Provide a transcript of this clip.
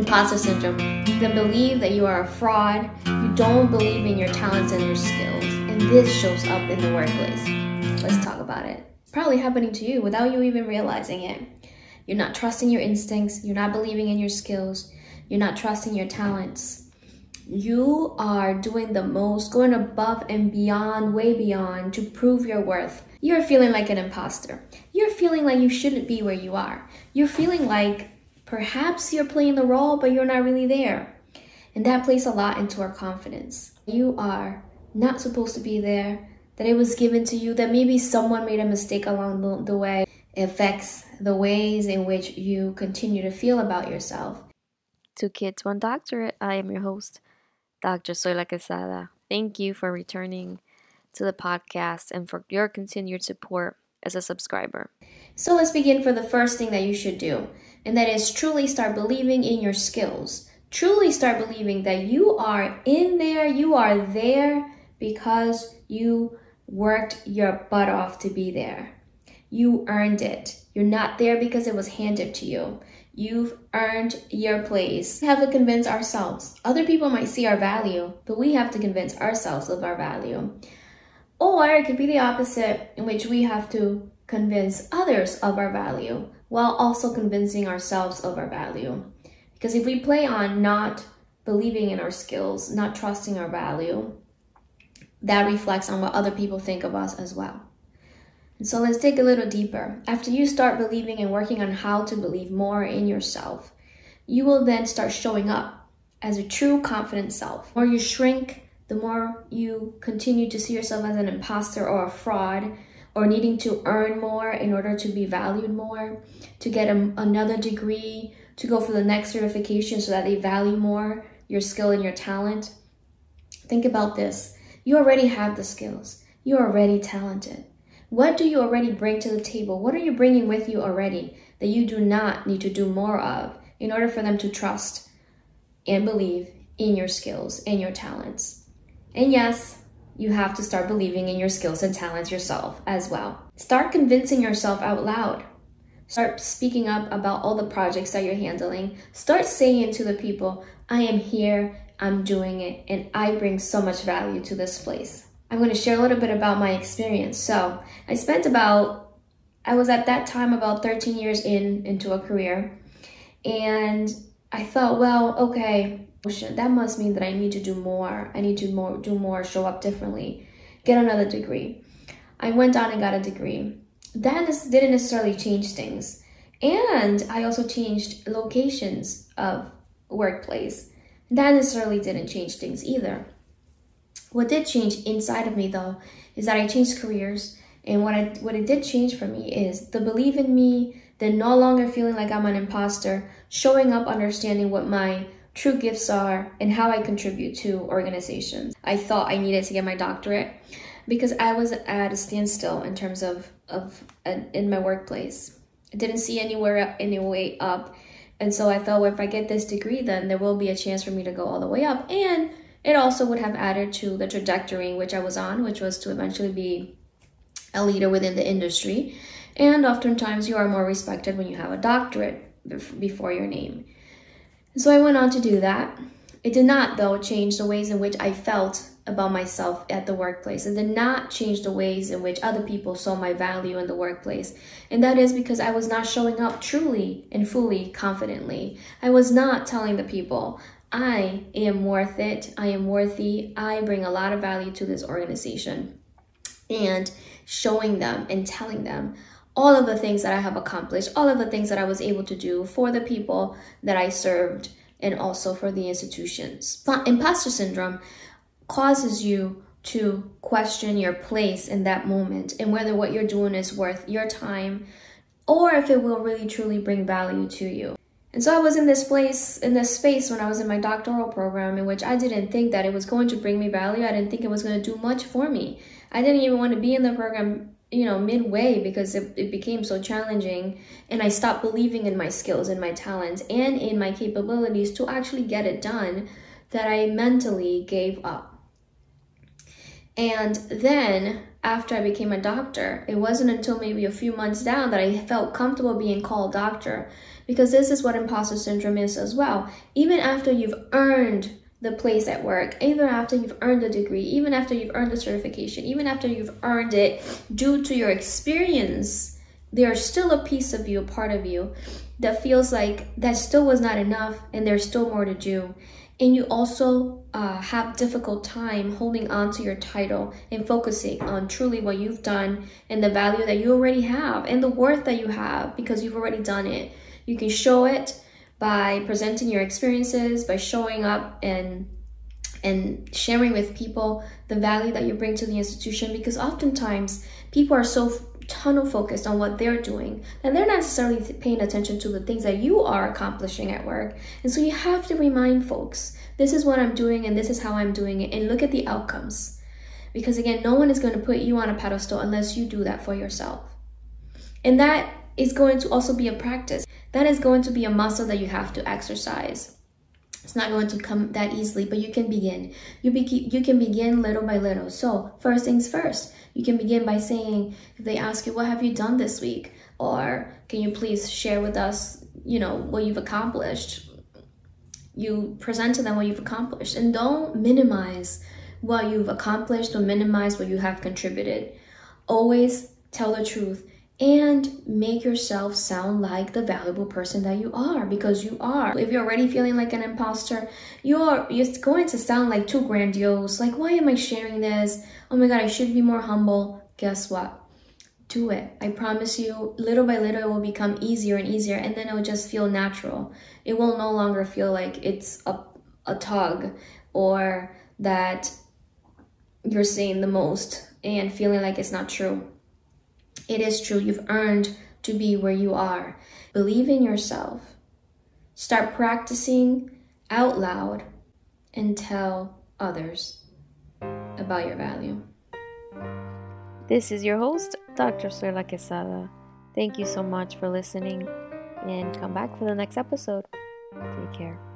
imposter syndrome, then believe that you are a fraud, you don't believe in your talents and your skills, and this shows up in the workplace. Let's talk about it. Probably happening to you without you even realizing it. You're not trusting your instincts, you're not believing in your skills, you're not trusting your talents. You are doing the most, going above and beyond, way beyond to prove your worth. You're feeling like an imposter. You're feeling like you shouldn't be where you are. You're feeling like Perhaps you're playing the role, but you're not really there. And that plays a lot into our confidence. You are not supposed to be there, that it was given to you, that maybe someone made a mistake along the way. It affects the ways in which you continue to feel about yourself. Two Kids, One Doctorate. I am your host, Dr. Zoila Quesada. Thank you for returning to the podcast and for your continued support as a subscriber. So let's begin for the first thing that you should do and that is truly start believing in your skills. Truly start believing that you are in there, you are there because you worked your butt off to be there. You earned it. You're not there because it was handed to you. You've earned your place. We have to convince ourselves. Other people might see our value, but we have to convince ourselves of our value. Or it could be the opposite, in which we have to convince others of our value while also convincing ourselves of our value. Because if we play on not believing in our skills, not trusting our value, that reflects on what other people think of us as well. And so let's dig a little deeper. After you start believing and working on how to believe more in yourself, you will then start showing up as a true confident self. The more you shrink, the more you continue to see yourself as an imposter or a fraud, or needing to earn more in order to be valued more, to get a, another degree, to go for the next certification so that they value more your skill and your talent. Think about this. You already have the skills. You're already talented. What do you already bring to the table? What are you bringing with you already that you do not need to do more of in order for them to trust and believe in your skills and your talents? And yes, you have to start believing in your skills and talents yourself as well. Start convincing yourself out loud. Start speaking up about all the projects that you're handling. Start saying to the people, I am here, I'm doing it, and I bring so much value to this place. I'm going to share a little bit about my experience. So, I spent about, I was at that time about 13 years in into a career, and I thought, well, okay, that must mean that I need to do more. I need to more do more, show up differently, get another degree. I went on and got a degree. That didn't necessarily change things. And I also changed locations of workplace. That necessarily didn't change things either. What did change inside of me though is that I changed careers. And what I what it did change for me is the belief in me, the no longer feeling like I'm an imposter, showing up understanding what my true gifts are and how I contribute to organizations. I thought I needed to get my doctorate because I was at a standstill in terms of, of uh, in my workplace. I didn't see anywhere any way up. And so I thought, well, if I get this degree, then there will be a chance for me to go all the way up. And it also would have added to the trajectory which I was on, which was to eventually be a leader within the industry. And oftentimes you are more respected when you have a doctorate before your name. So I went on to do that. It did not, though, change the ways in which I felt about myself at the workplace. It did not change the ways in which other people saw my value in the workplace. And that is because I was not showing up truly and fully confidently. I was not telling the people, I am worth it, I am worthy, I bring a lot of value to this organization. And showing them and telling them, all of the things that I have accomplished, all of the things that I was able to do for the people that I served and also for the institutions. Imposter syndrome causes you to question your place in that moment and whether what you're doing is worth your time or if it will really truly bring value to you. And so I was in this place, in this space when I was in my doctoral program in which I didn't think that it was going to bring me value. I didn't think it was going to do much for me. I didn't even want to be in the program you know midway because it, it became so challenging and i stopped believing in my skills and my talents and in my capabilities to actually get it done that i mentally gave up and then after I became a doctor. It wasn't until maybe a few months down that I felt comfortable being called doctor because this is what imposter syndrome is as well. Even after you've earned the place at work, even after you've earned a degree, even after you've earned a certification, even after you've earned it due to your experience, there's still a piece of you, a part of you, that feels like that still was not enough and there's still more to do. And you also uh, have difficult time holding on to your title and focusing on truly what you've done and the value that you already have and the worth that you have because you've already done it. You can show it by presenting your experiences, by showing up and and sharing with people the value that you bring to the institution because oftentimes people are so tunnel focused on what they're doing and they're not necessarily paying attention to the things that you are accomplishing at work. And so you have to remind folks this is what i'm doing and this is how i'm doing it and look at the outcomes. Because again no one is going to put you on a pedestal unless you do that for yourself. And that is going to also be a practice. That is going to be a muscle that you have to exercise. It's not going to come that easily but you can begin. You, be, you can begin little by little. So first things first you can begin by saying if they ask you what have you done this week? Or can you please share with us you know what you've accomplished? You present to them what you've accomplished. And don't minimize what you've accomplished or minimize what you have contributed. Always tell the truth and make yourself sound like the valuable person that you are because you are. If you're already feeling like an imposter, you're it's going to sound like too grandiose. Like, why am I sharing this? Oh my god, I should be more humble. Guess what? Do it. I promise you, little by little, it will become easier and easier, and then it will just feel natural. It will no longer feel like it's a, a tug or that you're saying the most and feeling like it's not true it is true, you've earned to be where you are. Believe in yourself. Start practicing out loud and tell others about your value. This is your host, Dr. Zoila Quesada. Thank you so much for listening and come back for the next episode. Take care.